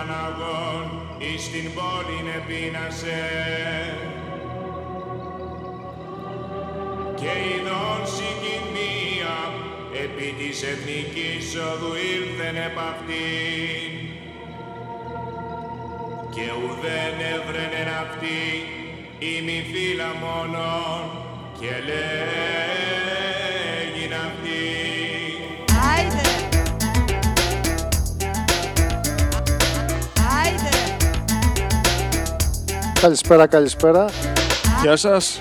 Παναγών εις την πόλη επίνασε. Και ειδών συγκοινία επί της εθνικής οδού ήλθεν επ' αυτήν. Και ουδέν έβρενεν αυτή η μη φύλλα μόνον και λέγειν αυτή Καλησπέρα, καλησπέρα. Γεια σας.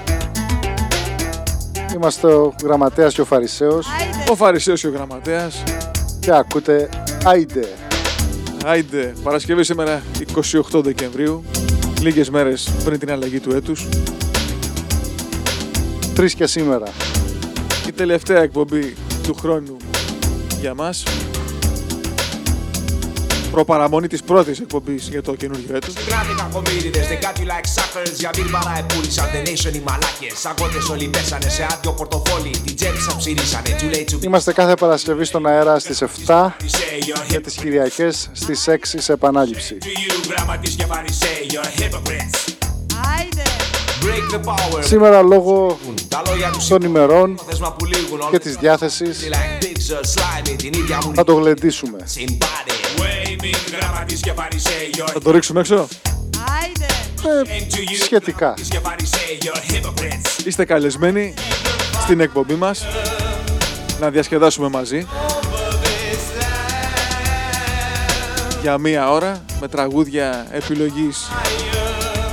Είμαστε ο Γραμματέας και ο Φαρισαίος Άιντε! Ο Φαρισαίος και ο Γραμματέας. και ακούτε Άιντε. Άιντε, Παρασκευή σήμερα 28 Δεκεμβρίου. Λίγες μέρες πριν την αλλαγή του έτους. Τρεις και σήμερα. Η τελευταία εκπομπή του χρόνου για μας. Προπαραμονή της πρώτης εκπομπής για το καινούργιο έτος. Γράφει κακομύριδες, they got you like suckers Για μπίρμπαρα επούλησαν, the nation οι μαλάκες Αγώτες όλοι πέσανε σε άδειο πορτοφόλι Την τσέπη σαν ψηρίσανε, too late to be Είμαστε κάθε Παρασκευή στον αέρα στις 7 say you're και hip τις Κυριακές στις 6 σε επανάληψη. to you Γραμματείς και φαρισαίοι, you're hypocrites Άιντε! Break the power Σήμερα λόγω Τα λόγια τους των ημερών το θέσμα που λήγουν και της διάθεσης Like pigs or slimy, την ίδια μου θα το γλεντήσουμε. Symbody Waving γραμματείς και φαρισαίοι you're Θα το ρίξουμε έξω. Άιντε! Ε, to you σχετικά. γραμματείς και φαρισαίοι you're hypocrites Είστε καλεσμένοι στην εκπομπή μας να διασκεδάσουμε μαζί για μία ώρα με τραγούδια επιλογής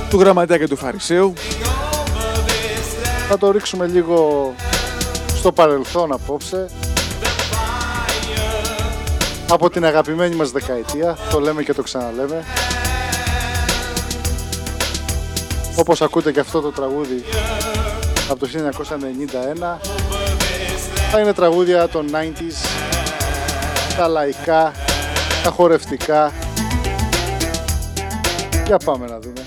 του Γραμματέα και του Φαρισαίου Θα το ρίξουμε λίγο στο παρελθόν απόψε. Από την αγαπημένη μας δεκαετία, το λέμε και το ξαναλέμε. Όπως ακούτε και αυτό το τραγούδι από το 1991 θα είναι τραγούδια των 90s, τα λαϊκά, τα χορευτικά. Για πάμε να δούμε.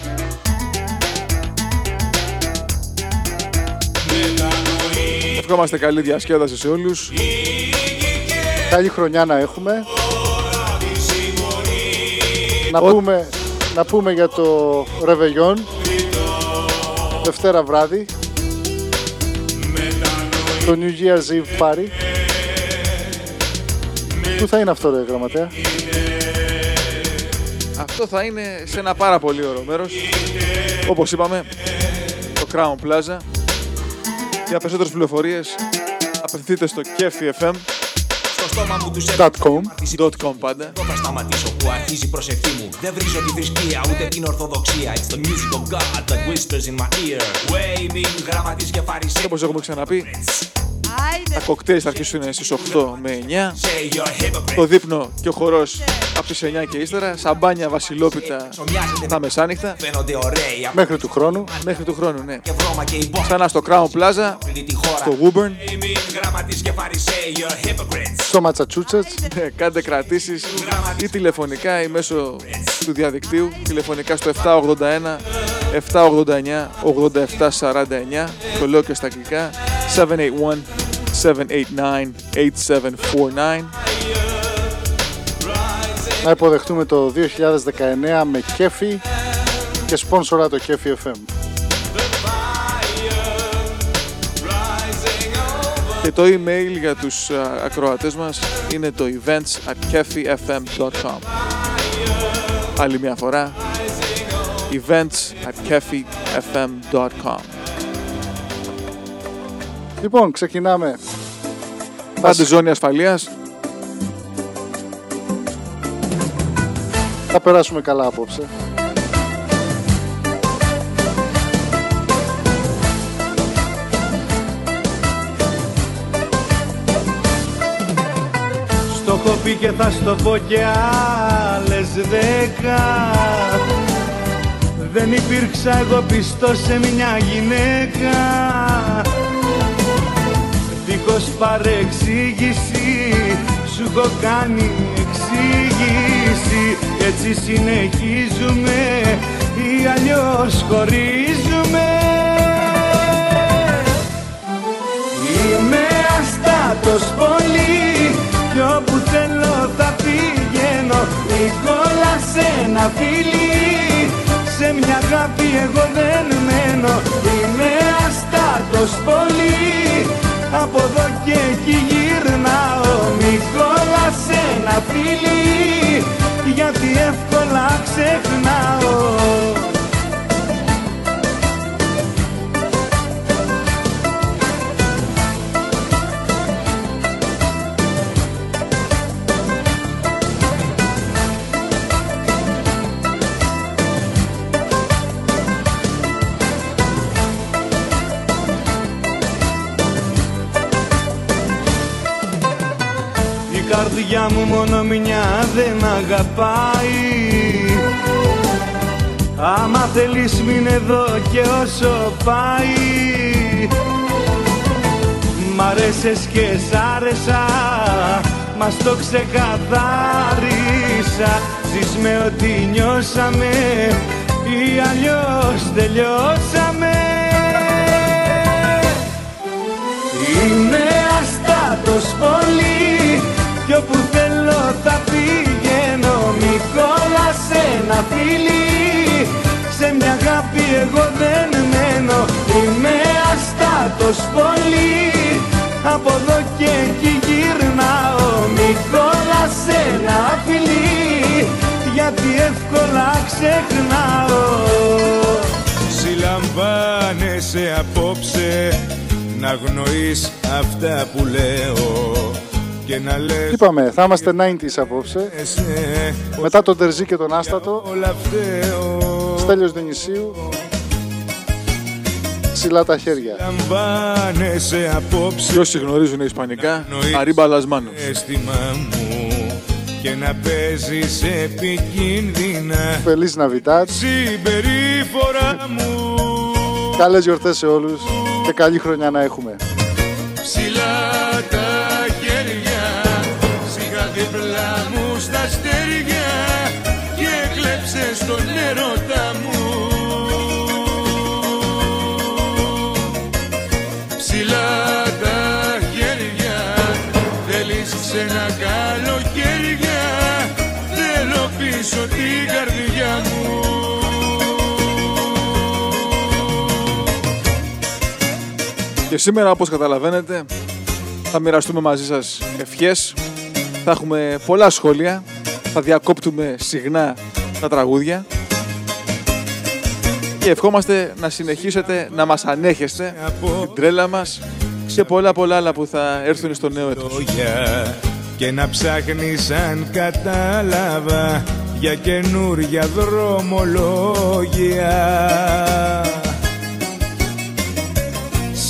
Ευχόμαστε καλή διασκέδαση σε όλους Καλή χρονιά να έχουμε. Να πούμε, να πούμε για το Ρεβεγιόν Δευτέρα βράδυ. Το New Year's Eve Party Πού θα είναι αυτό ρε γραμματέα; Αυτό θα είναι σε ένα πάρα πολύ ωραίο μέρος. Όπως είπαμε Το Crown Plaza. Για περισσότερες πληροφορίες Απευθυνθείτε στο Kefi .com .com πάντα Εδώ θα σταματήσω που αρχίζει η προσευχή μου. Δεν βρίζω τη θρησκεία ούτε την ορθοδοξία. It's the music of God that whispers in my ear. Waving γραμματής και Και φαρισαίοι. όπως έχουμε ξαναπεί Άιντε! Τα κοκτέιλ θα αρχίσουν στις 8 με 9 Say you're hypocrite. Το δείπνο και ο χορός από τις 9 και ύστερα Σαμπάνια βασιλόπιτα τα μεσάνυχτα Φαίνονται ωραίοι. απ' Μέχρι του χρόνου Μέχρι του χρόνου ναι Και βρώμα και υπόθεση. Ξανά στο Crown Plaza Αυτή τη χώρα. Στο Woburn Waving γραμματείς και φαρισαίοι you're hypocrites Στο Ματσατσούτσετς Ναι, Κάντε κρατήσεις ή τηλεφωνικά ή μέσω του διαδικτύου Τηλεφωνικά στο 781 789 8749 Το λέω και στα αγγλικά 781 789 8749 Να υποδεχτούμε το 2019 με κέφι και σπόνσορα το κέφι FM Και το email για τους α, ακροατές μας είναι το events at kefifm.com Άλλη μια φορά events at kefifm.com Λοιπόν, ξεκινάμε. Πάντε ζώνη ασφαλείας. Θα περάσουμε καλά απόψε. Στο έχω πει και θα στο πω και άλλες δέκα. Δεν υπήρξα εγώ πιστός σε μια γυναίκα Δίχως παρεξήγηση. Σου έχω κάνει εξήγηση. Έτσι συνεχίζουμε ή αλλιώς χωρίζουμε. Είμαι αστάτος πολύ Κι όπου θέλω θα πηγαίνω. Νικόλας σε ένα φίλι. Σε μια αγάπη εγώ δεν μένω. Είμαι αστάτος πολύ Από εδώ και εκεί γυρνάω. Μη σε ένα φίλι Γιατί εύκολα ξεχνάω καρδιά μου μόνο μια δεν αγαπάει. Άμα θέλεις μην εδώ και όσο πάει. Μ' αρέσες και σ' άρεσα Μας το ξεκαθάρισα. Ζεις με ό,τι νιώσαμε Ή αλλιώς τελειώσαμε. Είμαι αστάτος πολύ Κι όπου θέλω θα πηγαίνω Μη σε ένα φίλι. Σε μια αγάπη εγώ δεν μένω Είμαι αστάτος πολύ. Από εδώ και εκεί γυρνάω Μη σε ένα φιλί Γιατί εύκολα ξεχνάω. Συλλαμβάνεσαι απόψε να γνωρίς αυτά που λέω και να λες Είπαμε, θα είμαστε 90s απόψε. εσέ, Μετά τον Τερζή και τον Άστατο, όλα φταίω Στέλιος Δενησίου, ψηλά τα χέρια. Λαμβάνεσαι απόψε Και όσοι γνωρίζουν ισπανικά, αρίμπα λασμάνος. αίσθημα μου και να παίζεις επικίνδυνα Φελής Ναβιτάτ, συμπεριφορά μου καλές γιορτές σε όλους και καλή χρονιά να έχουμε. Και σήμερα, όπως καταλαβαίνετε, θα μοιραστούμε μαζί σας ευχές. Θα έχουμε πολλά σχόλια. Θα διακόπτουμε συχνά τα τραγούδια. Και ευχόμαστε να συνεχίσετε να μας ανέχεστε την τρέλα μας και πολλά πολλά άλλα που θα έρθουν στο νέο έτος. λόγια και να ψάχνεις αν κατάλαβα για καινούρια δρομολόγια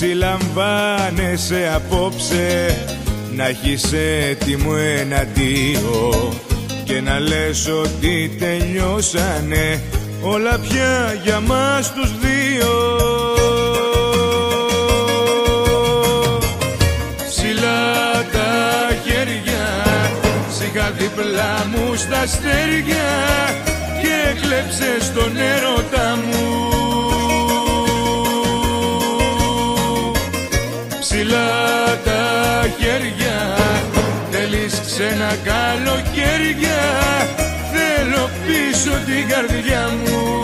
Συλλαμβάνεσαι απόψε. Να έχεις έτοιμο ένα δύο και να λες ότι τελειώσανε όλα πια για μας τους δύο. Ψηλά τα χέρια Σιγά δίπλα μου στα αστέρια Και κλέψε στον έρωτα μου Ψηλά τα χέρια. Θέλεις ξένα καλοκαίρια Θέλω πίσω την καρδιά μου.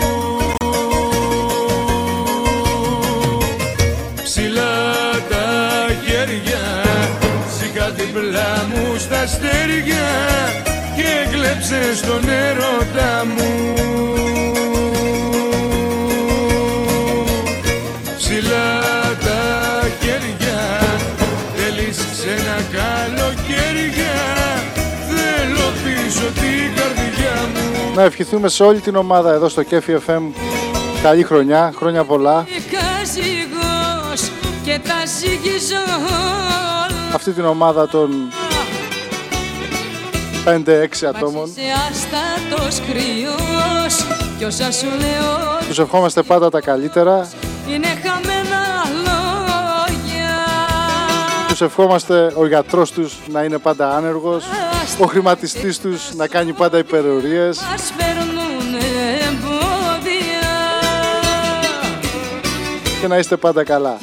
Ψηλά τα χέρια. Σιγά δίπλα μου στα αστέρια Και κλέψε στον έρωτα μου Να ευχηθούμε σε όλη την ομάδα εδώ στο Κέφι FM καλή χρονιά, χρόνια πολλά. Καζίγος και τα ζυγίζω Αυτή την ομάδα των 5-6 ατόμων. Σε άστατος κρυός Κι όσα σου λέω Τους ευχόμαστε πάντα τα καλύτερα. είναι χαμένα Τους ευχόμαστε ο γιατρός τους να είναι πάντα άνεργος. Ο χρηματιστής τους να κάνει πάντα υπερορίες. Μας φέρνουν εμπόδια Και να είστε πάντα καλά.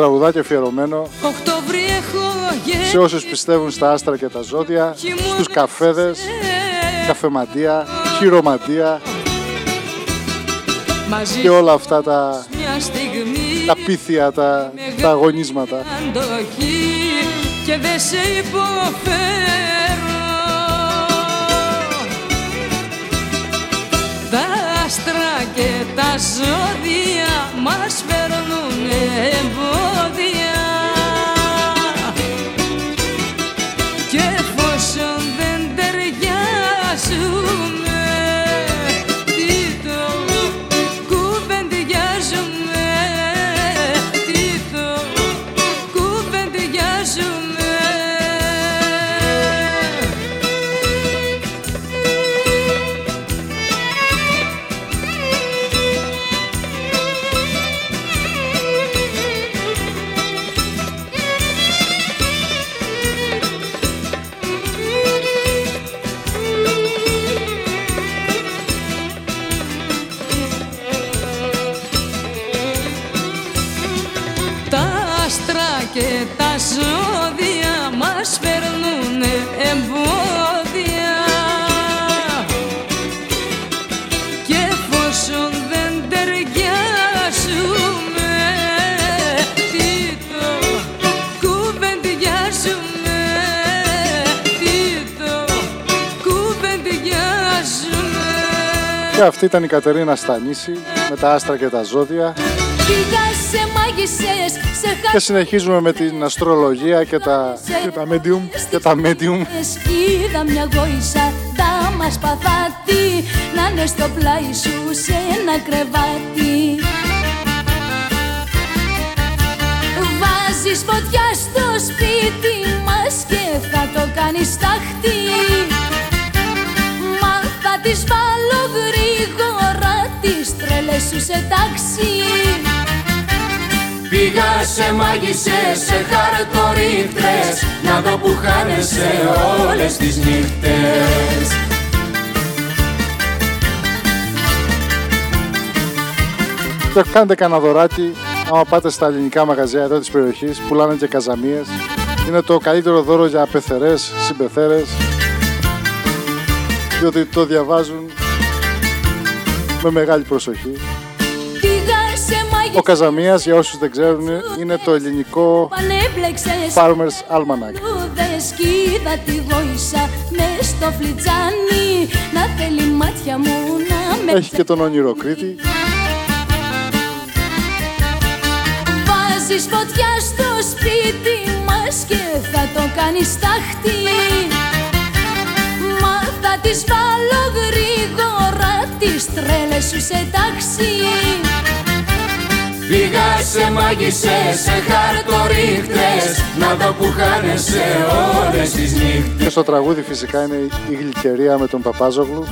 Τραγουδάκι αφιερωμένο Οκτώβρη έχω σε όσους πιστεύουν στα άστρα και τα ζώδια, στους καφέδες, καφεμαντία, χειρομαντία Μαζί και όλα αυτά τα, μια στιγμή τα πίθια, τα, τα αγωνίσματα. αντοχή και δεν σε υποφέρω Τα άστρα και τα ζώδια μας φέρνουν bu Και αυτή ήταν η Κατερίνα Στανίση με τα άστρα και τα ζώδια Πήγα σε μάγισσες, σε και συνεχίζουμε με την αστρολογία και τα, Και τα medium. και τα medium. Είδα μια γόησα, τα μας παθάτη Να είναι στο πλάι σου σε ένα κρεβάτι Βάζεις φωτιά στο σπίτι μας και θα το κάνεις τάχτη Μα θα τις βάλω γρήγορα τις τρέλες σου σε τάξη Πήγα σε μάγισσες, σε χαρτορίχτες Να δω που χάνεσαι όλες τις νύχτες Και κάντε κανένα δωράκι άμα πάτε στα ελληνικά μαγαζιά εδώ της περιοχής, πουλάνε και καζαμίες. Είναι το καλύτερο δώρο για πεθερές, συμπεθέρες, διότι το διαβάζουν με μεγάλη προσοχή. Πήγα σε μάγισσες Ο Καζαμίας, για όσους δεν ξέρουν, είναι το ελληνικό Πανέπλεξες Farmer's Almanac. Λούδες κι είδα τη γόησα μες στο φλιτζάνι Να θέλει μάτια μου να με Έχει και τον όνειρο Κρήτη. Βάζεις φωτιά στο σπίτι μας και θα το κάνεις τάχτη Μα θα τις βάλω γρήγορα τις τρέλες σου σε τάξη Πήγα σε μάγισσες, σε χαρτορίχτες Να δω που χάνεσαι όλες τις νύχτες Και στο τραγούδι φυσικά είναι η γλυκερία με τον Παπάζογλου.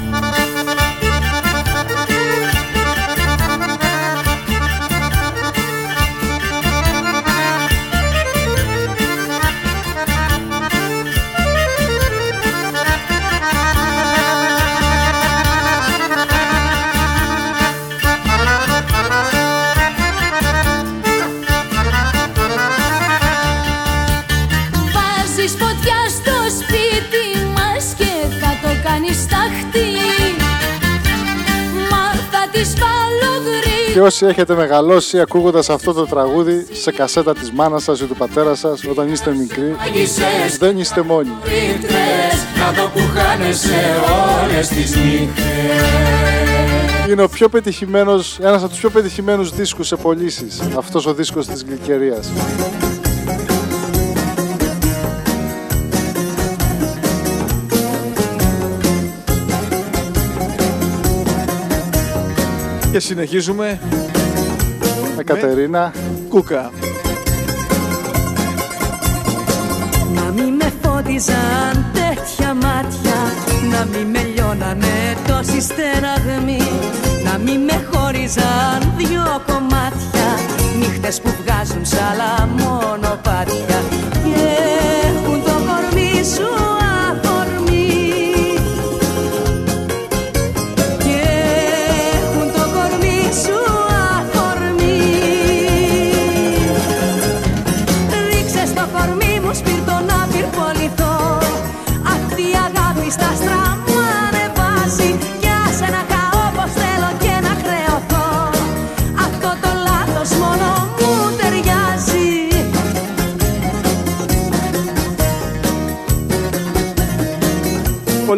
Και όσοι έχετε μεγαλώσει ακούγοντας αυτό το τραγούδι σε κασέτα της μάνας σας ή του πατέρα σας όταν είστε μικροί, Μάγισσες, δεν είστε μόνοι. νύχτες Να δω που χάνεσαι όλες τις νύχτες Είναι ο πιο πετυχημένος, ένας από τους πιο πετυχημένους δίσκους σε πωλήσεις. αυτός ο δίσκος της γλυκερίας. Και συνεχίζουμε Με Κατερίνα, κούκα. Να μη με φώτιζαν τέτοια μάτια Να μη με λιώνανε τόση στεραγμή Να μη με χώριζαν δυο κομμάτια Νύχτες που βγάζουν σ' άλλα μονοπάτια Και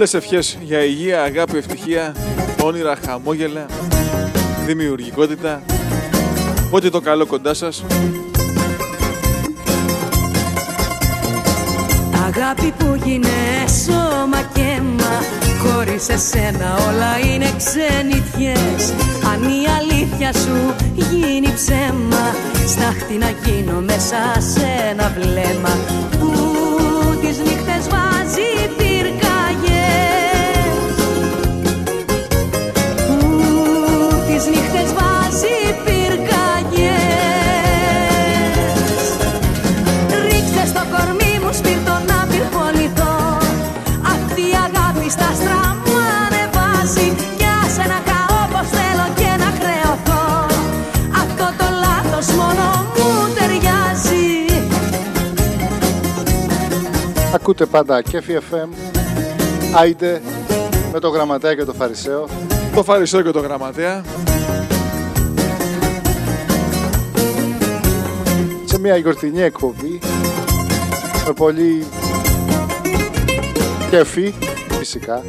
Πολλές ευχές για υγεία, αγάπη, ευτυχία, όνειρα, χαμόγελα, δημιουργικότητα. Ό,τι το καλό κοντά σας. Αγάπη που γίνε σώμα και αίμα Χωρίς εσένα όλα είναι ξενιτιές Αν η αλήθεια σου γίνει ψέμα Στάχτη να γίνω μέσα σε ένα βλέμμα Που τις νύχτες βάζει Ακούτε πάντα Κέφι FM, Άιντε, με το γραμματέα και το φαρισαίο. Το Φαρισαίο και το Γραμματέα. σε μια γιορτινή εκπομπή με πολύ κέφι φυσικά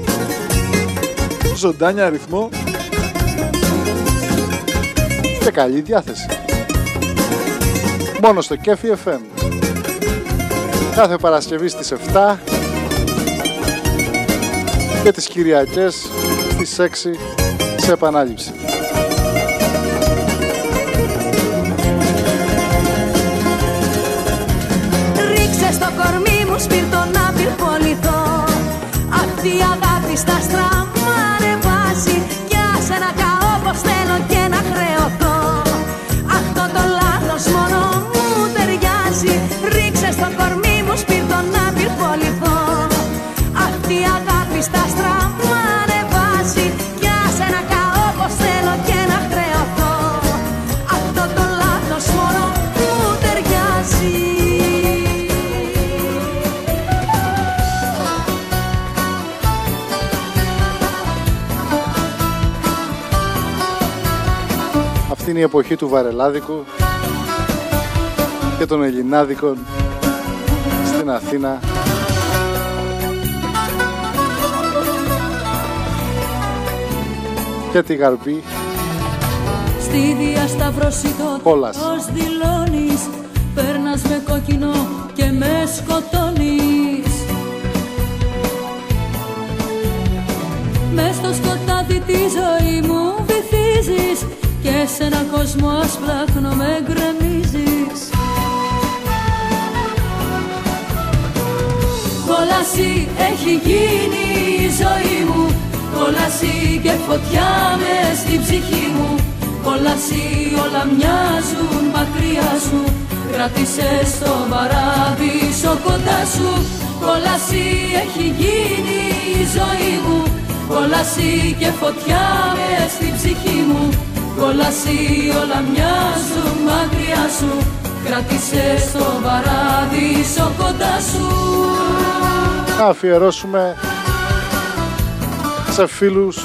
Ζωντάνια αριθμό. και καλή διάθεση. Μόνο στο Κέφι FM. Κάθε Παρασκευή στις 7 και τις Κυριακές στις 6 σε επανάληψη. Ρίξε στο κορμί μου σπίρτο να πυρποληθώ Αυτή η αγάπη στα στραμμά ανεβάζει Κι άσε να καώ πως θέλω και η εποχή του βαρελάδικου και των ελληνάδικων στην Αθήνα. Και τη Γαρμπή Στη διασταύρωση το Κόλλας. τέλος δηλώνεις Παίρνας με κόκκινο και με σκοτώνεις Μες στο σκοτάδι τη ζωή μου βυθίζεις Και σε έναν κόσμο ασπράχνο με γκρεμίζεις. Κόλαση έχει γίνει η ζωή μου. Κόλαση και φωτιά με στην ψυχή μου. Κόλαση όλα μοιάζουν μακριά σου. Κράτησε στο παράδεισο κοντά σου. Κόλαση έχει γίνει η ζωή μου. Κόλαση και φωτιά με στην ψυχή μου Κόλαση όλα μοιάζουν μακριά σου Κράτησε στο παράδεισο κοντά σου να αφιερώσουμε σε φίλους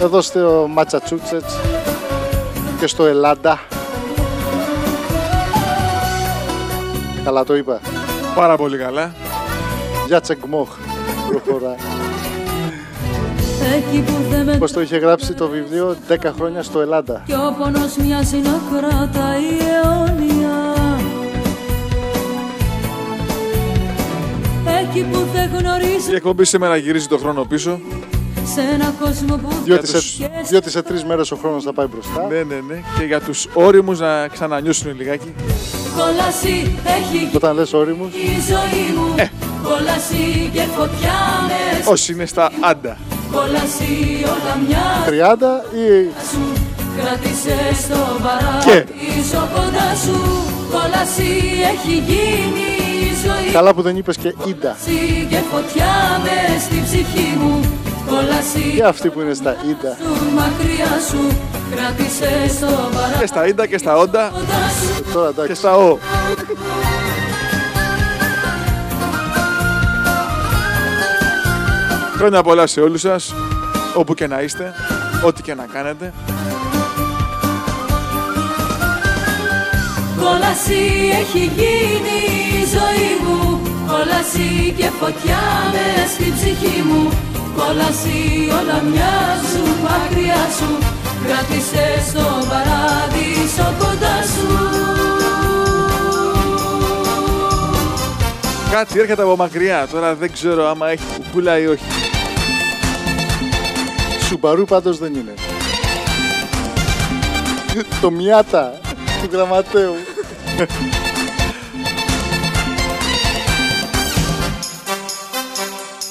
εδώ στο Ματσατσούτσετς και στο Ελλάντα. Καλά το είπα. Πάρα πολύ καλά. Για τσεκμόχ. Προχωρά. Πώς το είχε γράψει το βιβλίο 10 χρόνια στο Ελλάντα. Κι ο πόνος μοιάζει να κρατάει αιώνια Εκεί που δεν γνωρίζει Η εκπομπή σήμερα γυρίζει το χρόνο πίσω. σε ένα κόσμο που Διότι σε, τους- διότι σε τρεις μέρες ο χρόνος θα πάει μπροστά. Ναι, ναι, ναι. Και για τους όριμους να ξανανιώσουν λιγάκι. κόλαση έχει γίνει Όταν λες όριμους, η ζωή μου Κόλαση και φωτιά μες Όσοι είναι στα άντα. Κόλαση όλα μια 30 ή σου Κράτησε στο Και. παράδεισο κοντάς σου Κόλαση έχει γίνει η ζωή καλά που δεν είπες και ίντα. Κόλαση και φωτιά μες στην ψυχή μου Κόλαση Και αυτοί που είναι στα ίντα. σου μακριά σου Κράτησε στο Και στα ίντα και στα όντα παράδεισο σου Τώρα και εντάξει. στα ο. Χρόνια πολλά σε όλους σας, όπου και να είστε, ό,τι και να κάνετε. Κόλαση έχει γίνει η ζωή μου Κόλαση και φωτιά με στην ψυχή μου Κόλαση όλα μοιάζουν μακριά σου Κράτησε στον παράδεισο κοντά σου Κάτι έρχεται από μακριά. Τώρα δεν ξέρω άμα έχει κουκούλα ή όχι. Σουμπαρού πάντως δεν είναι. το μιάτα του γραμματέου.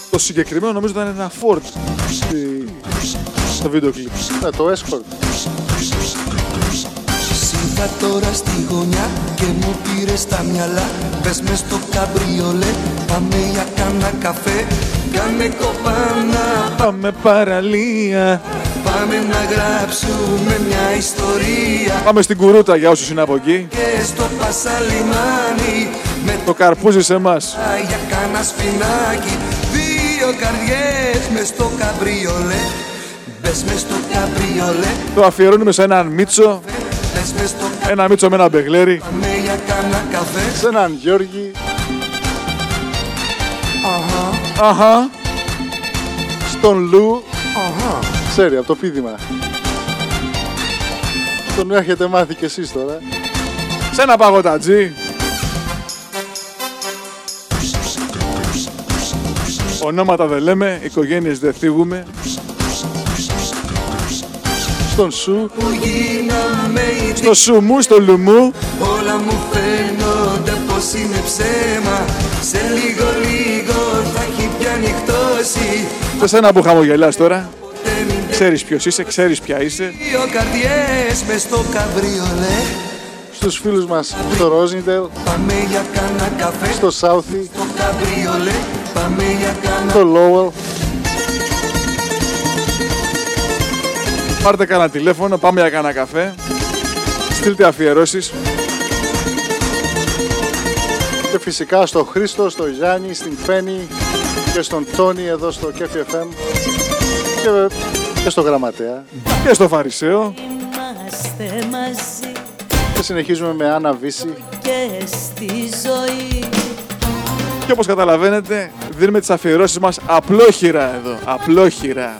Το συγκεκριμένο νομίζω ήταν ένα Ford στη- στο βίντεο κλιπ. Ναι, το escort. Σίγα τώρα στη γωνιά και μου πήρες στα μυαλά Πες μες στο καμπριολέ, πάμε για κάνα καφέ Κάνε κοπάνα, Πάμε παραλία. πάμε να γράψουμε μια ιστορία Πάμε στην κουρούτα για όσους είναι από εκεί. Και στο πασαλιμάνι με Το καρπούζι σε εμάς. τα για κάνα σφινάκι Δύο καρδιές μες στο καμπριολέ Μπες μες στο καμπριολέ, Το αφιερώνουμε σε έναν Μίτσο. μπες μες στο καμπριολέ Ένα Μίτσο με ένα μπεγλέρι. Πάμε για κάνα καφέ Σε έναν Γιώργη Αχα. στον Λου. Ξέρει, από το πίδημα. Τον έχετε μάθει κι εσείς τώρα. Σε ένα παγωτατζή. Ονόματα δεν λέμε, οικογένειες δεν θίγουμε. Στον Σου. που γίναμε οι Στο σουμού, στο λουμού. Όλα μου φαίνονται πως είναι ψέμα Σε λίγο λίγο θα έχει πια νυχτώσει Σε σένα που χαμογελάς τώρα. Ξέρεις ποιος είσαι, ξέρεις ποια είσαι. Δύο καρδιές μες στο καμπριολέ Στους φίλους μας στο Ρόζιντελ, Πάμε για κάνα καφέ στο Σάουθι, στο καμπριολέ Πάμε για κάνα στο Λόουελ. Πάρτε κανένα τηλέφωνο, πάμε για κανένα καφέ. Στείλτε αφιερώσεις. Και φυσικά στο Χρήστο, στο Γιάννη, στην Φένη και στον Τόνι εδώ στο Κέφι FM και, και στο Γραμματέα. Και στο Φαρισαίο. Είμαστε μαζί Και συνεχίζουμε με Άννα Βύση. και στη ζωή Και όπως καταλαβαίνετε, δίνουμε τις αφιερώσεις μας απλόχειρα εδώ. Απλόχειρα.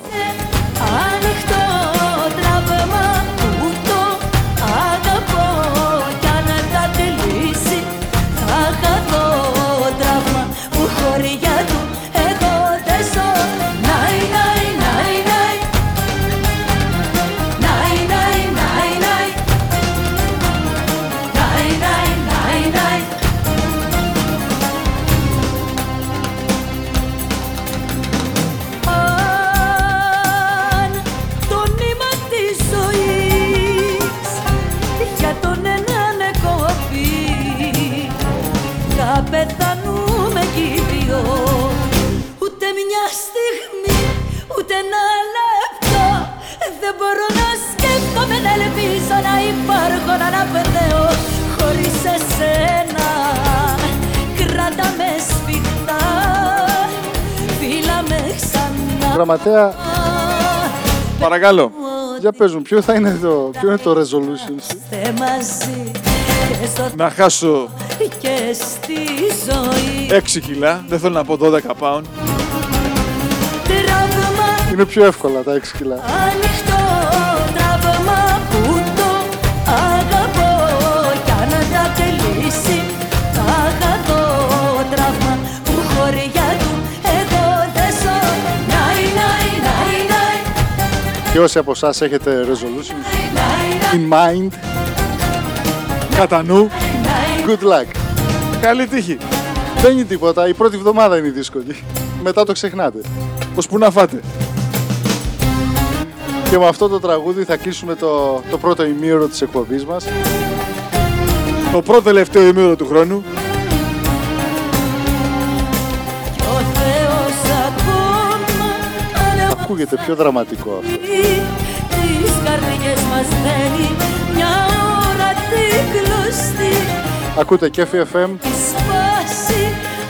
Γραμματέα, Παρακαλώ. για πες μου, ποιο θα είναι το, ποιο είναι το resolution σου; Είμαστε μαζί και στο Να χάσω και στη ζωή 6 κιλά. Δεν θέλω να πω 12 pound. Τραύμα Είναι πιο εύκολα τα 6 κιλά. Και όσοι από εσάς έχετε resolution Νάι, in mind, Κατά νου. νάι, good luck. Καλή τύχη. Δεν είναι τίποτα, η πρώτη εβδομάδα είναι η δύσκολη. Μετά το ξεχνάτε. Ως που να φάτε. Και με αυτό το τραγούδι θα κλείσουμε το, το πρώτο ημίωρο της εκπομπής μας. Το πρώτο τελευταίο ημίωρο του χρόνου. Ακούγεται πιο δραματικό αυτό. Τις καρδιές μας δένει μια ώρα την κλωστή Ακούτε Κέφι FM, τη σπάσει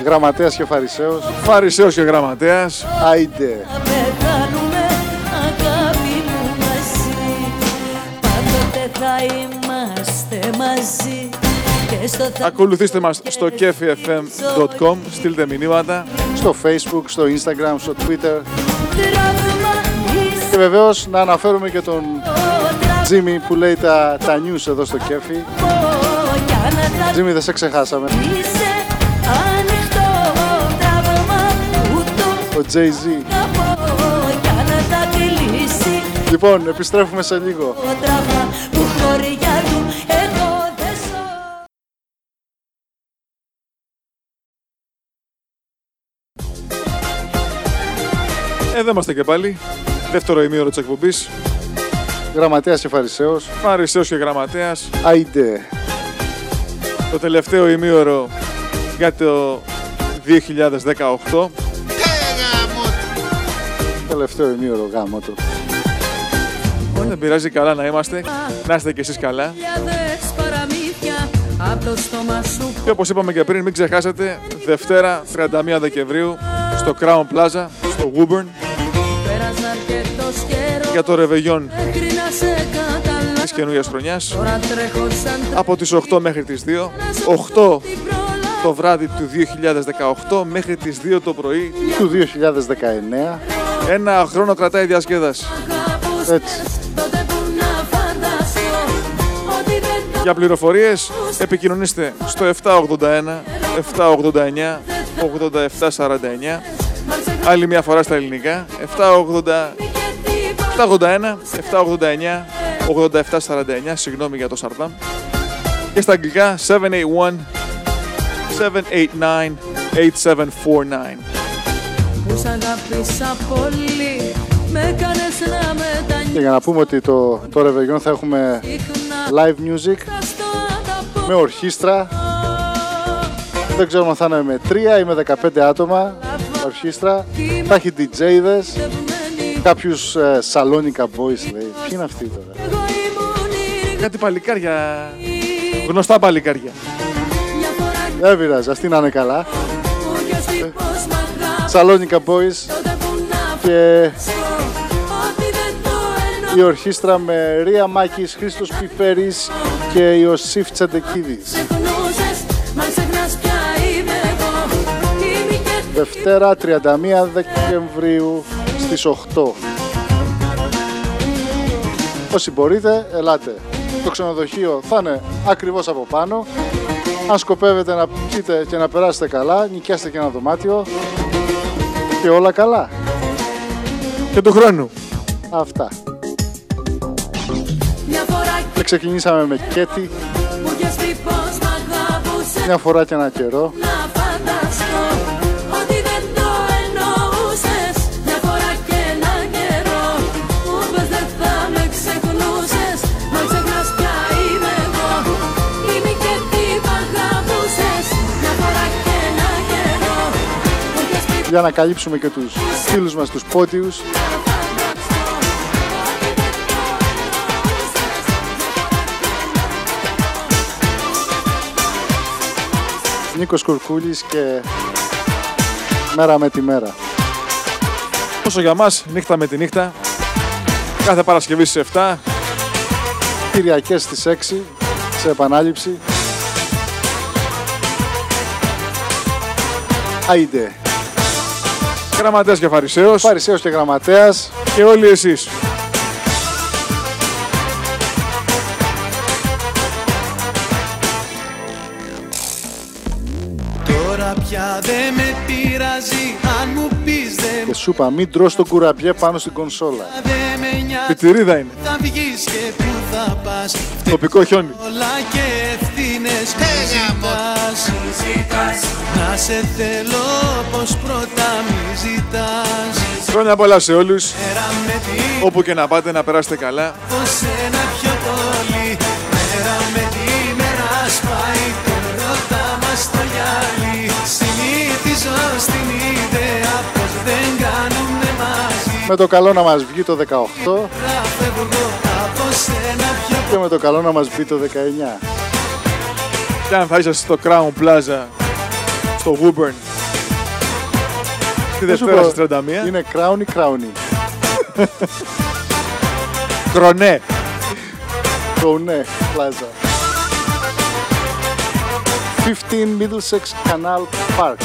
Γραμματέας και Φαρισαίος. Φαρισαίος και γραμματέας. Άιντε. να πεθάνουμε αγάπη μου μαζί Πάντοτε θα είμαστε μαζί Και στο θα Ακολουθήστε μας στο kefifm.com, στείλτε μηνύματα. Στο facebook, στο instagram, στο twitter τραύμα είσαι και βεβαίως να αναφέρουμε και τον το τραύμα Τζίμι που λέει τα, τα news εδώ στο κέφι. Κι αν θα Τζίμι δεν σε ξεχάσαμε. είσαι ανοιχτό τραύμα Ούτω Ο Jay-Z. να πω Κι αν θα κλείσει Λοιπόν, επιστρέφουμε σε λίγο. το τραύμα Που χωριά του εγώ δεν ζω Εδώ είμαστε και πάλι. Δεύτερο ημίωρο της εκπομπής. Γραμματέας και Φαρισαίος. Φαρισαίος και γραμματέας. Άιντε. Το τελευταίο ημίωρο για το 2018. Τελευταίο ημίωρο γάμο του. Δεν πειράζει καλά να είμαστε. Να είστε κι εσείς καλά. Χιλιάδες παραμύθια από το στόμα σου Και όπως είπαμε και πριν, μην ξεχάσετε, Δευτέρα 31 Δεκεμβρίου στο Crown Plaza, στο Woburn, Πέρασε αρκετός καιρός για το ρεβεγιόν Μέχρι να σε καταλάβω της καινούργιας χρονιάς. Τώρα τρέχω σαν Από τις 8 μέχρι τις 2. 8 την πρόλαβα το βράδυ του 2018 μέχρι τις 2 το πρωί. Του 2019. Ένα χρόνο κρατάει η διασκέδαση. Κάπως Έτσι. τότε που να φανταστώ Ότι δεν το Για πληροφορίες επικοινωνήστε στο 781 789 8749 Άλλη μια φορά στα ελληνικά 780 781 789 8749 Συγγνώμη για το Σαρδάμ Και στα αγγλικά 781 789 8749 Που σ' αγάπησα πολύ Με κάνες να Και μετανιώσω για να πούμε ότι το, το ρεβεγιόν θα έχουμε live music Στο αγαπώ με ορχήστρα. Δεν ξέρω αν θα είναι με 3 ή με 15 άτομα. Ορχήστρα. Θα έχει DJ'δες. Δεμένη Κάποιους ε, Σαλόνικα Boys λέει. Ποιοι είναι αυτοί τώρα; Εγώ ήμουν ήρη Κάτι παλικάρια Γνωστά παλικάρια Μια φορά Δεν πειράζει, αυτοί να είναι καλά. που ποιος τύπος μ' αγάπησε Σαλόνικα Boys Τότε που να και Ότι δεν το εννοώ η ορχήστρα με Ρία Μάκης, Χρήστος Πιπέρης και Ιωσήφ Τσεντεκίδης. Ξεχνούσες, μα ξεχνάς πια είμαι εγώ Είμαι και Δευτέρα 31 Δεκεμβρίου στις 8. Όσοι μπορείτε, ελάτε. Το ξενοδοχείο θα είναι ακριβώς από πάνω. Αν σκοπεύετε να πιείτε και να περάσετε καλά, νοικιάστε και ένα δωμάτιο και όλα καλά. Και του χρόνου Αυτά. μια φορά Και ξεκινήσαμε με Κέτι, που ποιος τύπος μ' αγάπησε μια φορά και ένα καιρό. Για να καλύψουμε και τους φίλους μας τους πότιους. Νίκος Κουρκούλης και μέρα με τη μέρα. Όσο για μας, νύχτα με τη νύχτα Κάθε Παρασκευή στις 7 Κυριακές στις 6 σε επανάληψη. Άιντε. Γραμματέας και Φαρισαίος Φαρισαίος και γραμματέας. και όλοι εσείς. Τώρα πια δεν με πειράζει αν μου πεις δεν Και σου είπα μην τρως το κουραμπιέ πάνω στην κονσόλα. δεν με νοιάζει Πιτηρίδα είναι. Θα βγεις και πού θα πας Τοπικό χιόνι. Όλα και ευθύνες μου ζητάς Να σε θέλω πως πρώτα μη ζητάς Χρόνια πολλά σε όλους. Μέρα με τη Όπου και να πάτε να περάσετε καλά. πως ένα πιο πολύ. Μέρα με τη μέρα σπάει. Το ρώτα μας το γυάλι Συνήθιζω στην ιδέα πως δεν κάνουμε μαζί. Με το καλό να μας βγει το 18 Θα φεύγω από σένα πιο και με το καλό να μας βγει το 19. Και αν θα είσαστε στο Crown Plaza, στο Woburn, τη Δεν σου Δευτέρα πω, στις 31, Είναι crown ή crowny. κρονέ. Το ναι, πλάζα. 15 Middlesex Canal Park.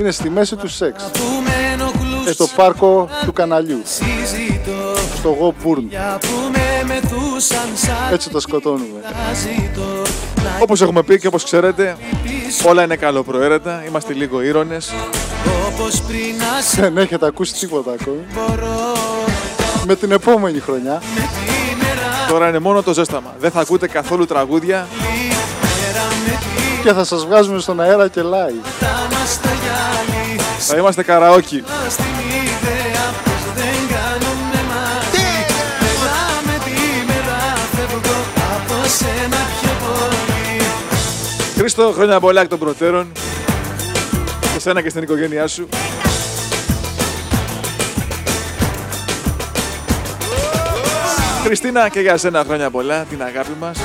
Είναι στη μέση του σεξ. Που με ενοχλούσε Ε, στο πάρκο του καναλιού. συζητώ Στο Γομπουρν. Για που με μεθούσαν σαν Έτσι το σκοτώνουμε. Να ζητώ Να Όπως έχουμε πει και όπως ξέρετε, πίσω όλα είναι καλοπροαίρετα, είμαστε λίγο ήρωνες. όπως πριν να σε Δεν έχετε ακούσει τίποτα ακόμη. μπορώ Με την επόμενη χρονιά Με τη μέρα Τώρα είναι μόνο το ζέσταμα. Δεν θα ακούτε καθόλου τραγούδια. μέρα με τη και θα σας βγάζουμε στον αέρα και live. τα μας τα γυάλι Θα είμαστε καραόκι. Χρήστο, χρόνια πολλά εκ των προτέρων. Και σένα και στην οικογένειά σου. Χριστίνα και για σένα χρόνια πολλά, την αγάπη μας.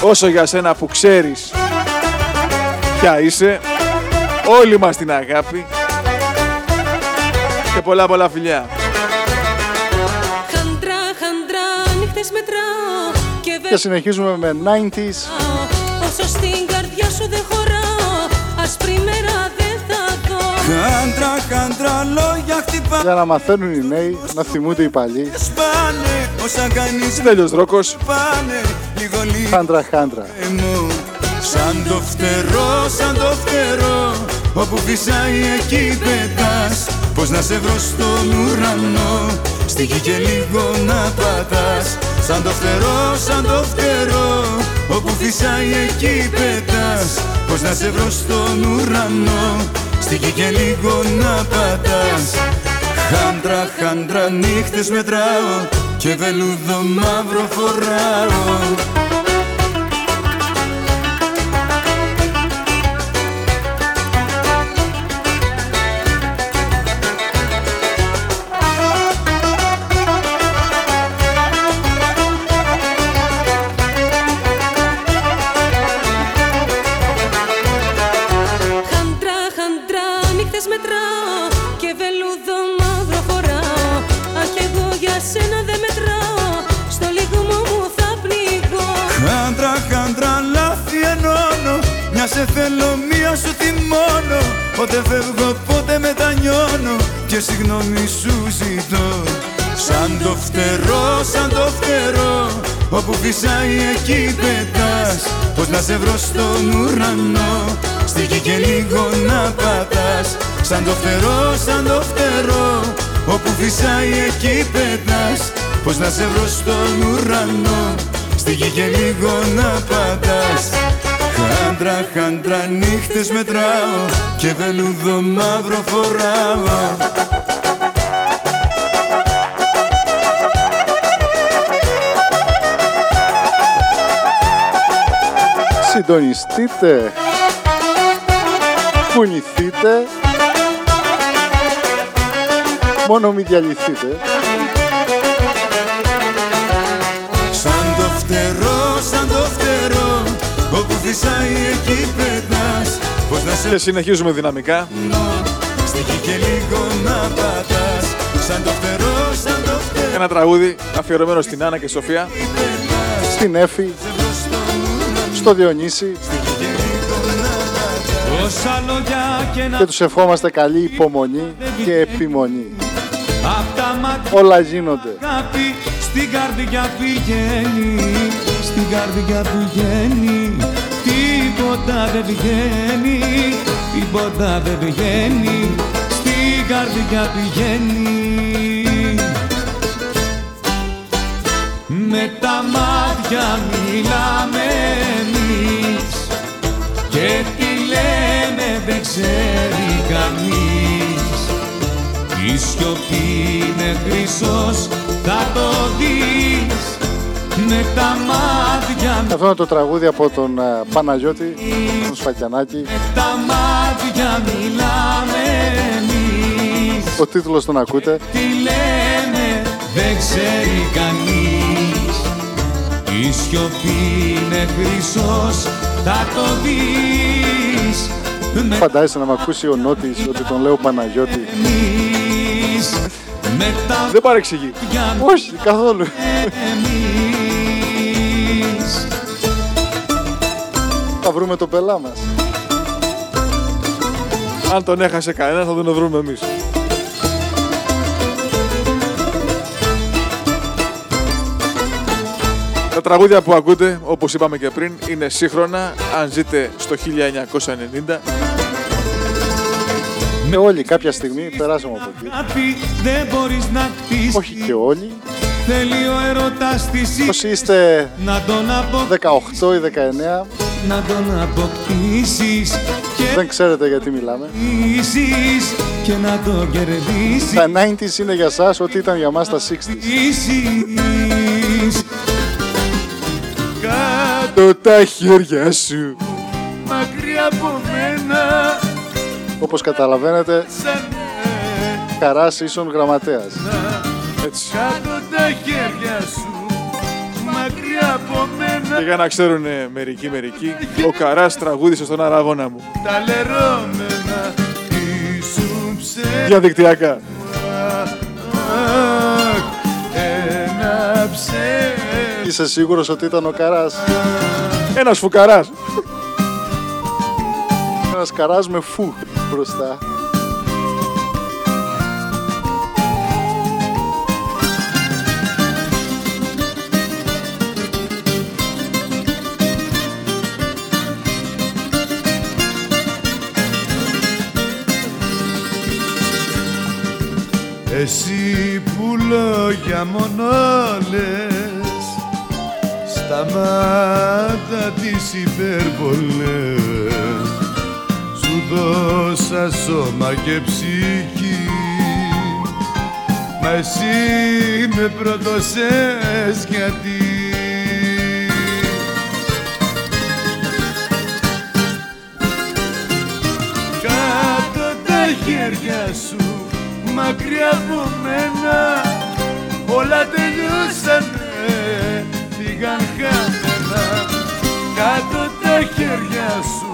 Όσο για σένα που ξέρεις ποια είσαι, όλοι μας την αγάπη και πολλά πολλά φιλιά. Και Και συνεχίζουμε με 90s βεβαιάω Όσο στην καρδιά σου δεν χωράω Ασπρή μέρα δεν θα δω Χάντρα, χάντρα, λόγια χτυπάνε για να μαθαίνουν οι νέοι, να θυμούνται οι παλιοί. Σπάνε, όσα κάνεις Τέλειος Δρόκος. πάνε Λίγο λίγο Χάντρα, χάντρα. μου Σαν το φτερό, σαν το φτερό Όπου φυσάει εκεί πετάς Πώς να σε βρω στον ουρανό Στη γη και λίγο να πατάς Σαν το φτερό, σαν το φτερό Όπου φυσάει εκεί πετάς. Πώς να σε βρω στον ουρανό Στη γη και λίγο να πατάς. Χάντρα, χάντρα, νύχτες μετράω Και βελούδο μαύρο φοράω Πότε φεύγω, πότε μετανιώνω Και συγγνώμη σου ζητώ. Σαν το φτερό, σαν το φτερό Όπου φυσάει εκεί πετάς. Πώς να σε βρω στον ουρανό Στη γη και λίγο να πατάς. Σαν το φτερό, σαν το φτερό Όπου φυσάει εκεί πετάς. Πώς να σε βρω στον ουρανό Στη γη και λίγο να πατάς Χάντρα, χάντρα, νύχτες μετράω Και βελούδο μαύρο φοράω Συντονιστείτε, κουνηθείτε, μόνο μην διαλυθείτε. Όπου φυσάει εκεί πετάς Πώς να σε Και συνεχίζουμε δυναμικά. βρω Στη γη και λίγο να πατάς. Σαν το φτερό, σαν το φτερό. Ένα τραγούδι αφιερωμένο στην Άννα και Σοφία. πετάς Στην Έφη, Σε βρω στον ουρανό στο Διονύση. Και λίγο να πατάς. Όσα λόγια και να και τους ευχόμαστε καλή υπομονή και επιμονή. απ' τα μάτια Όλα γίνονται. αγάπη στην καρδιά πηγαίνει Στην καρδιά πηγαίνει Τίποτα δεν βγαίνει Τίποτα δεν βγαίνει Στην καρδιά πηγαίνει. Με τα μάτια μιλάμε εμείς Και τι λέμε δεν ξέρει κανείς. Η σιωπή είναι χρυσός, θα το δεις με τα μάτια, Αυτό είναι το τραγούδι από τον ε, Παναγιώτη, τον Σφακιανάκη. με τα μάτια μιλάμε εμείς. Ο τίτλος τον ακούτε. Τι λέμε δεν ξέρει κανείς. Η σιωπή είναι χρυσός, θα το δεις με Φαντάζεσαι να με ακούσει ο Νότης ότι τον λέω Παναγιώτη. εμείς. με τα Δεν παρεξηγεί. για Όχι, καθόλου. εμείς Θα βρούμε τον πελά μας. Αν τον έχασε κανένα θα τον βρούμε εμείς. Τα τραγούδια που ακούτε, όπως είπαμε και πριν, είναι σύγχρονα. Αν ζείτε στο 1990, Και όλοι κάποια στιγμή περάσαμε από εκεί. Αγάπη δεν μπορείς να χτίσεις Όχι και όλοι. Θέλει ο έρωτας της Όσοι είστε να τον, απο... 18 ή 19, να τον αποκτήσεις και δεν ξέρετε γιατί μιλάμε. ζήσεις και να το κερδίσεις Τα 90s είναι για σας ό,τι ήταν για μας τα 60s. Ζήσεις το τα χέρια σου. μακριά από μένα Όπως καταλαβαίνετε, σαν καράς ίσον γραμματέας. Έτσι. κάτω τα χέρια σου μακριά από μένα Και για να ξέρουν μερικοί μερικοί, ο Καράς τραγούδισε στον αραγώνα μου. τα λερώμενα ήσουν ψέμα Διαδικτυακά. ένα ψέμα Είσαι σίγουρος ότι ήταν ο καράς; Ένας φουκαράς. Ένας καράς με φου μπροστά. Εσύ που λόγια μόνο λες Σταμάτα τις υπερβολές. Σου δώσα σώμα και ψυχή Μα εσύ με προδώσες γιατί. Κάτω τα χέρια σου μακριά από μένα. Όλα τελειώσανε, πήγαν χαμένα. Κάτω τα χέρια σου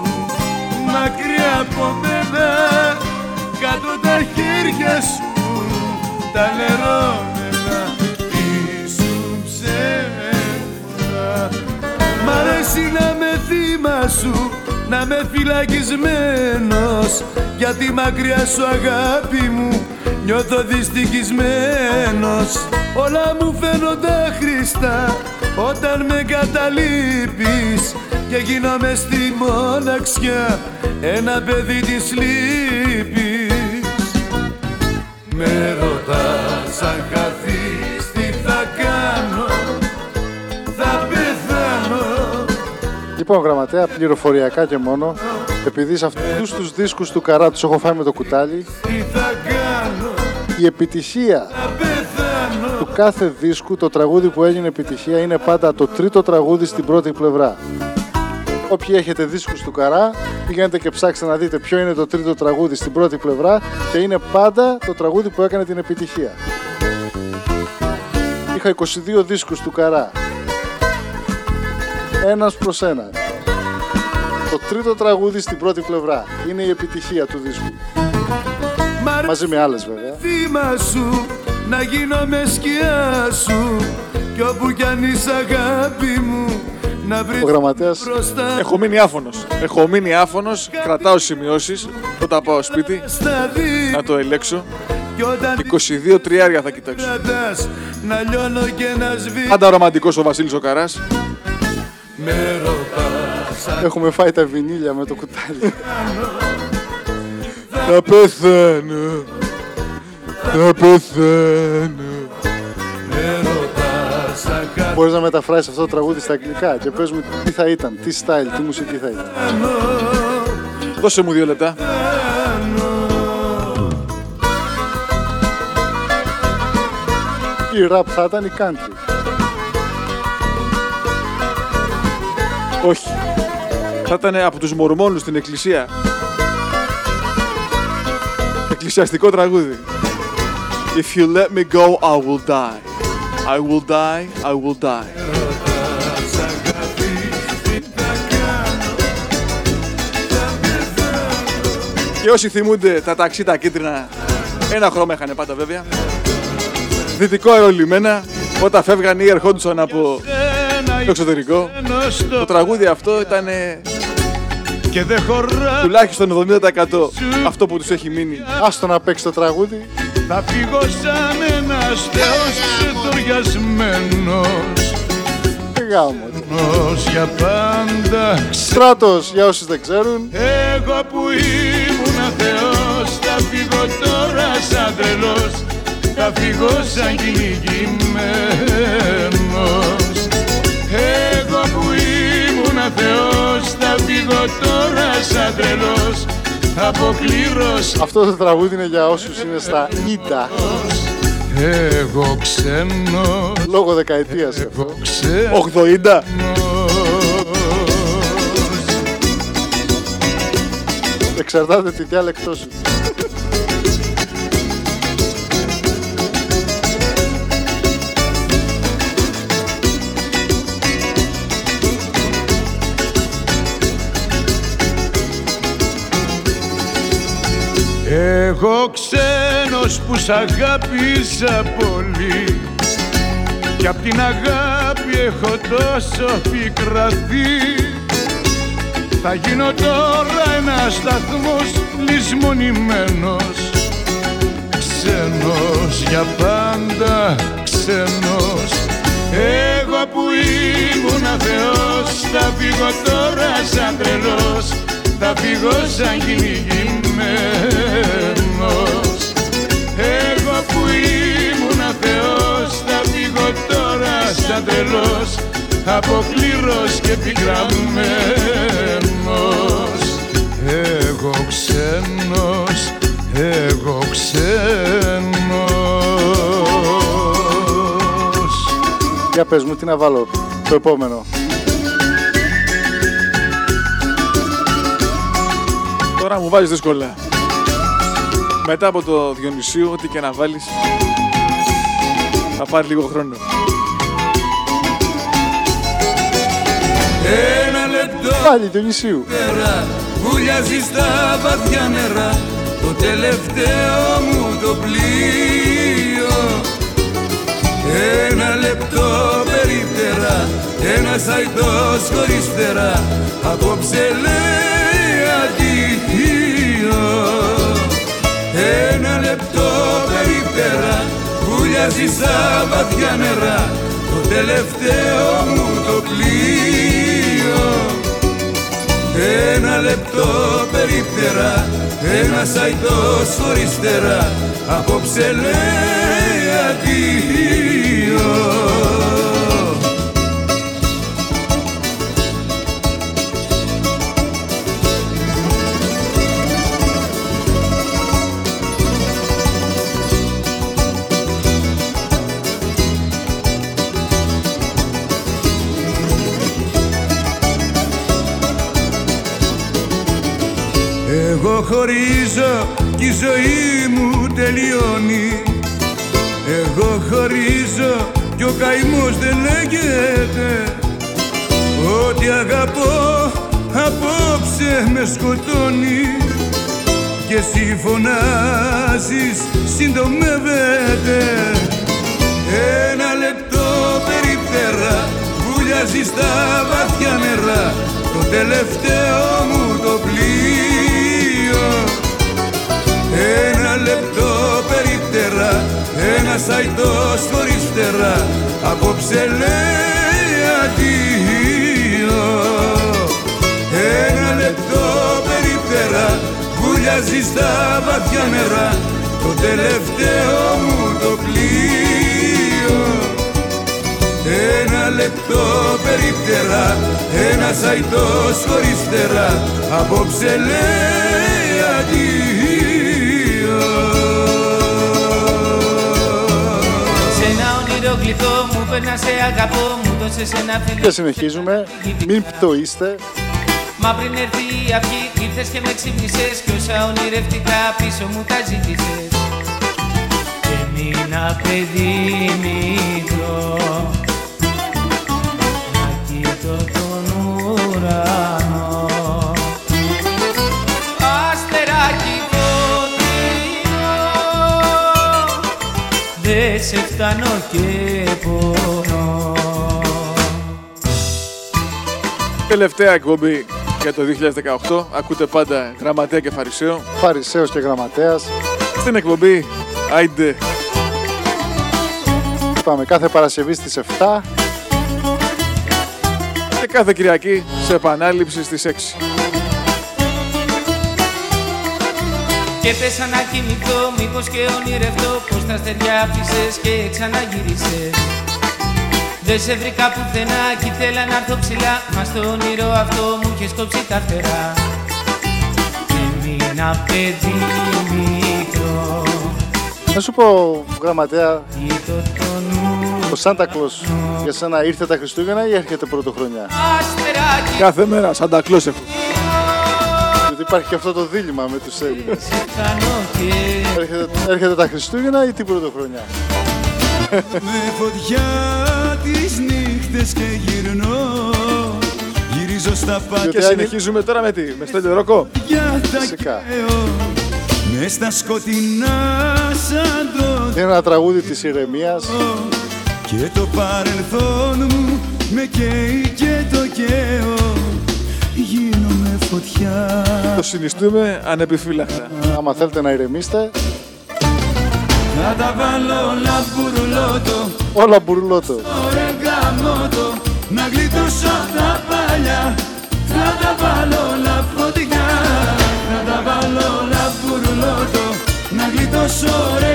μακριά από μένα. Κάτω τα χέρια σου τα λερώμενα ήσουν ψέματα Μ' αρέσει να με θύμα σου να με φυλακισμένος. Γιατί μακριά σου αγάπη μου νιώθω δυστυχισμένος. Όλα μου φαίνονται χρηστά όταν με καταλείπεις και γίνομαι στη μοναξιά ένα παιδί της λύπης. Με ρωτάς αν χαθείς τι θα κάνω θα πεθάνω. Λοιπόν, γραμματέα, πληροφοριακά και μόνο, επειδή σε αυτούς τους δίσκους του Καρά τους έχω φάει με το κουτάλι, τι θα κάνω η επιτυχία θα πεθάνω του κάθε δίσκου, το τραγούδι που έγινε επιτυχία, είναι πάντα το τρίτο τραγούδι στην πρώτη πλευρά. Όποιοι έχετε δίσκους του Καρά, πηγαίνετε και ψάξτε να δείτε ποιο είναι το τρίτο τραγούδι στην πρώτη πλευρά και είναι πάντα το τραγούδι που έκανε την επιτυχία. Είχα 22 δίσκους του Καρά. Ένας προς ένα. Το τρίτο τραγούδι στην πρώτη πλευρά είναι η επιτυχία του δίσκου. Μ' αρέσει Μαζί με άλλες βέβαια. Θύμα σου να γίνω με σκιά σου κι όπου κι αν είσαι αγάπη μου να βρεις Ο γραμματέας μπροστά Έχω μείνει άφωνος. Έχω μείνει άφωνος, κρατάω σημειώσεις όταν πάω σπίτι στα δει να το ελέξω. κι όταν 22 τριάρια θα κοιτάξω. κρατάς να λιώνω και να σβήνω Πάντα ρομαντικός ο Βασίλης ο Καράς. με ρωτάς έχουμε φάει τα βινίλια με το κουτάλι. Θα πεθάνω. Θα πεθάνω. με ρωτάς αν κάνω Μπορείς να μεταφράσεις αυτό το τραγούδι στα αγγλικά και πες μου τι θα ήταν, τι style, τι μουσική θα ήταν. Δώσε μου δύο λεπτά. Η rap θα ήταν η country. Όχι. Θα ήταν από τους Μορμόνους στην εκκλησία. Εκκλησιαστικό τραγούδι. If you let me go, I will die. I will die, I will die. Και όσοι θυμούνται τα ταξί τα κίτρινα, ένα χρώμα είχαν πάντα βέβαια. δυτικό αερολιμένα όταν φεύγαν ή ερχόντουσαν από το εξωτερικό. Το τραγούδι αυτό ήταν και δεν χωρά τουλάχιστον 70% αυτό που τους έχει μείνει. Άστο να παίξει το τραγούδι. Θα φύγω σαν ένας θεός ξετοριασμένος Τι γάμο. Ως για πάντα. Στράτος, για όσους δεν ξέρουν. Εγώ που ήμουν θεός Θα φύγω τώρα σαν τρελός. Θα φύγω σαν κυνηγημένος. Εγώ που ήμουν θεός Θα φύγω τώρα σαν τρελός Αποκλήρως Αυτό το τραγούδι είναι για όσους είναι στα ίντα. Εγώ ξένος Λόγω δεκαετίας αυτό. Εγώ ξένος 80. Εξαρτάται τι διάλεκτός σου. Εγώ ξένος που σ' αγάπησα πολύ. Κι απ' την αγάπη έχω τόσο πικραθεί Θα γίνω τώρα ένας σταθμός λησμονημένος. Ξένος για πάντα ξένος. Εγώ που ήμουν θεός Θα φύγω τώρα σαν τρελός Θα φύγω σαν κυνηγημένος. Εγώ που ήμουν θεός Θα φύγω τώρα σαν τρελός Αποκλήρως και πικραμένος. Εγώ ξένος, εγώ ξένος. Για πες μου τι να βάλω το επόμενο. Τώρα μου βάζεις δύσκολα. Μετά από το Διονυσίου, ό,τι και να βάλεις, θα πάρει λίγο χρόνο. Ένα λεπτό Πάλι του νησίου. νερά βουλιάζεις στα βαθιά νερά το τελευταίο μου το πλοίο Ένα λεπτό περίπτερα ένας αϊτός χωρίς φτερά απόψε λέει βουλιάζει στα βαθιά νερά. Το τελευταίο μου το πλοίο ένα λεπτό περίπτερα, ένας αϊτός χωρίς φτερά Απόψε λέει αντίο χωρίζω κι η ζωή μου τελειώνει. Εγώ χωρίζω κι ο καημός δεν λέγεται. Ό,τι αγαπώ απόψε με σκοτώνει. Και εσύ φωνάζεις συντομεύεται. Ένα λεπτό περίπτερα βουλιάζει στα βαθιά νερά. Το τελευταίο μου το πλοίο Ένα λεπτό περίπτερα ένας αϊτός χωρίς φτερά Απόψε λέει αντίο. Ένα λεπτό περίπτερα βουλιάζει στα βαθιά νερά. Το τελευταίο μου το πλοίο. Ένα λεπτό περίπτερα, ένας αϊτός χωρίς φτερά Απόψε λέει αντίο ένα όνειρο γλυκό μου περνά σε αγαπώ Μου δώσες ένα φιλί Και συνεχίζουμε. Μην πτωείστε. Μα πριν έρθει η αυγή ήρθες και με ξύπνησες Κι όσα ονειρευτικά πίσω μου τα ζήτησες Και μείνα παιδί μικρό σε φτάνω και πονώ Τελευταία εκπομπή για το 2018. Ακούτε πάντα γραμματέα και φαρισαίο. Φαρισαίος και γραμματέας. Στην εκπομπή Άιντε. Είπαμε κάθε Παρασκευή στις 7. Και κάθε Κυριακή σε επανάληψη στις 6. Και πέσα να κοιμηθώ, μήπως και ονειρευτώ Πως τα στεριά άφησες και ξαναγύρισες Δεν σε βρήκα πουθενά κι ήθελα να έρθω ψηλά Μα στο όνειρο αυτό μου είχες κόψει τα φτερά Έμεινα παιδί μικρό Να σου πω, γραμματέα, Κοίτω το νου ο Σάντα Κλος για σένα ήρθε τα Χριστούγεννα ή έρχεται πρωτοχρονιά. ασπεράκι Κάθε μέρα σαν τα κλώσ έχω. Γιατί υπάρχει και αυτό το δίλημα με τους Έλληνες. Σε φτάνω και Έρχεται, έρχεται τα Χριστούγεννα ή την πρωτοχρονιά; Με φωτιά τις νύχτες και γυρνώ Γυρίζω στα Και Γιατί πάτια αν- συνεχίζουμε τώρα με τι, με Στέλιο Ρόκο; για τα Φυσικά. καίω Μες στα σκοτεινά σαν το Είναι ένα τραγούδι της ηρεμίας. Και το παρελθόν μου με καίει και το καίω Γίνομαι φωτιά. Το συνιστούμε ανεπιφύλακτα. Άμα θέλετε να ηρεμήσετε, Θα τα βάλω όλα μπουρλότο όλα μπουρλότο. Ωραία γαμώτο Να γλιτώσω απ' τα παλιά. Θα τα βάλω όλα φωτιά. Θα τα βάλω όλα μπουρλότο Να γλιτώσω ρε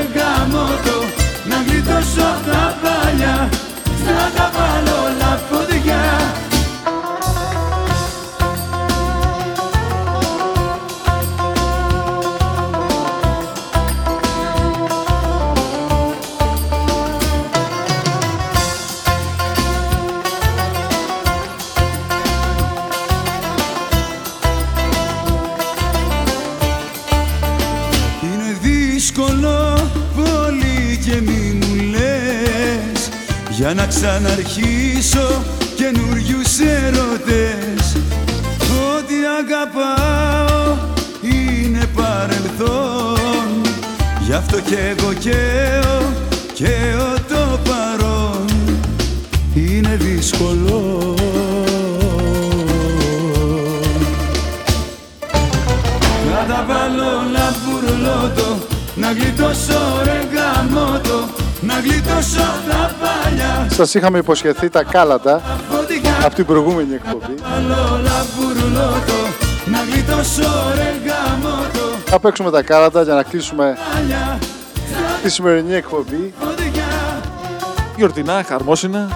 Σας είχαμε υποσχεθεί τα κάλατα Φωτιά από την προηγούμενη εκπομπή. Βάλω όλα μπουρλότο Να γλιτώσω ρε γαμότο Θα παίξουμε τα κάλατα για να κλείσουμε Παλιά τη σημερινή εκπομπή. φωτιά Γιορτινά, χαρμόσυνα.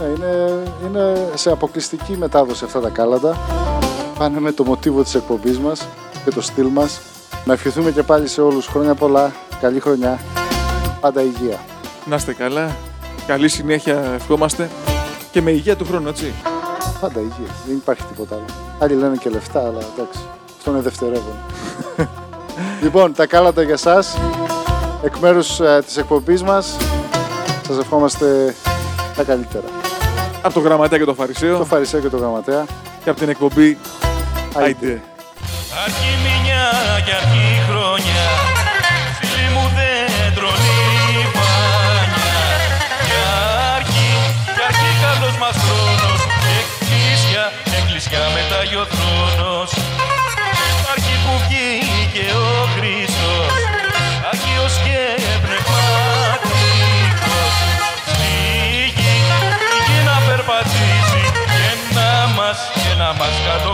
Ναι, είναι, είναι σε αποκλειστική μετάδοση αυτά τα κάλατα. Πάνε με το μοτίβο της εκπομπής μας και το στυλ μας. Να ευχηθούμε και πάλι σε όλους χρόνια πολλά, καλή χρονιά, πάντα υγεία. Να είστε καλά. Καλή συνέχεια ευχόμαστε. Και με υγεία του χρόνου, έτσι. Πάντα υγεία, δεν υπάρχει τίποτα άλλο. Άλλοι λένε και λεφτά, αλλά εντάξει, αυτό είναι δευτερεύον. λοιπόν, τα κάλατα για σας, εκ μέρους ε, της εκπομπής μας, σας ευχόμαστε τα καλύτερα. Από το γραμματέα και το Το φαρισαίο Φαρισαίο και το Γραμματέα. και από την εκπομπή Άιντε. Άιντε. Αρχή μηνιά και αρχή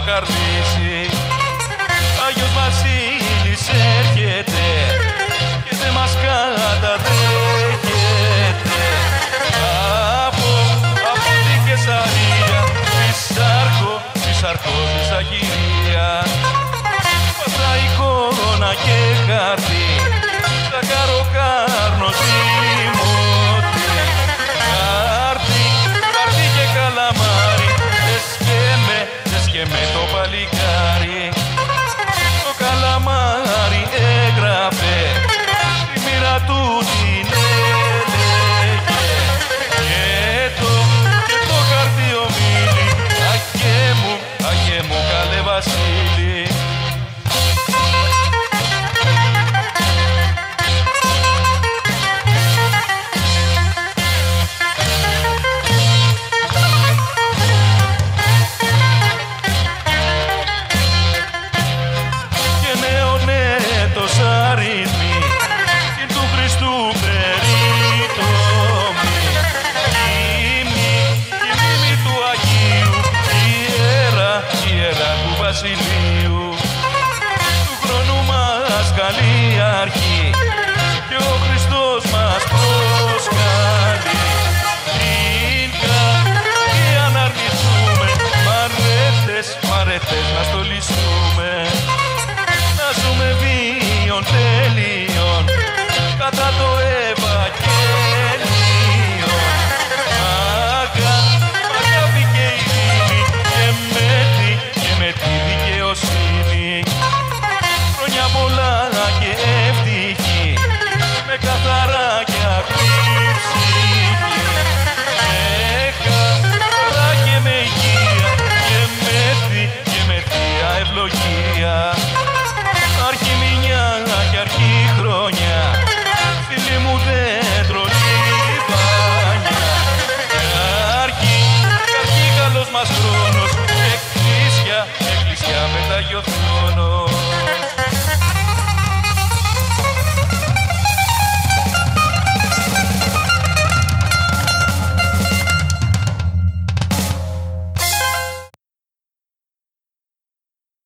μας καλοκαρδίσει Άγιος Βασίλης έρχεται και δεν μας καταδέχεται. Από, από την Κεσαρία Φυσάρχο, φυσάρχο της Αγγυρία Πατρά εικόνα και χαρτί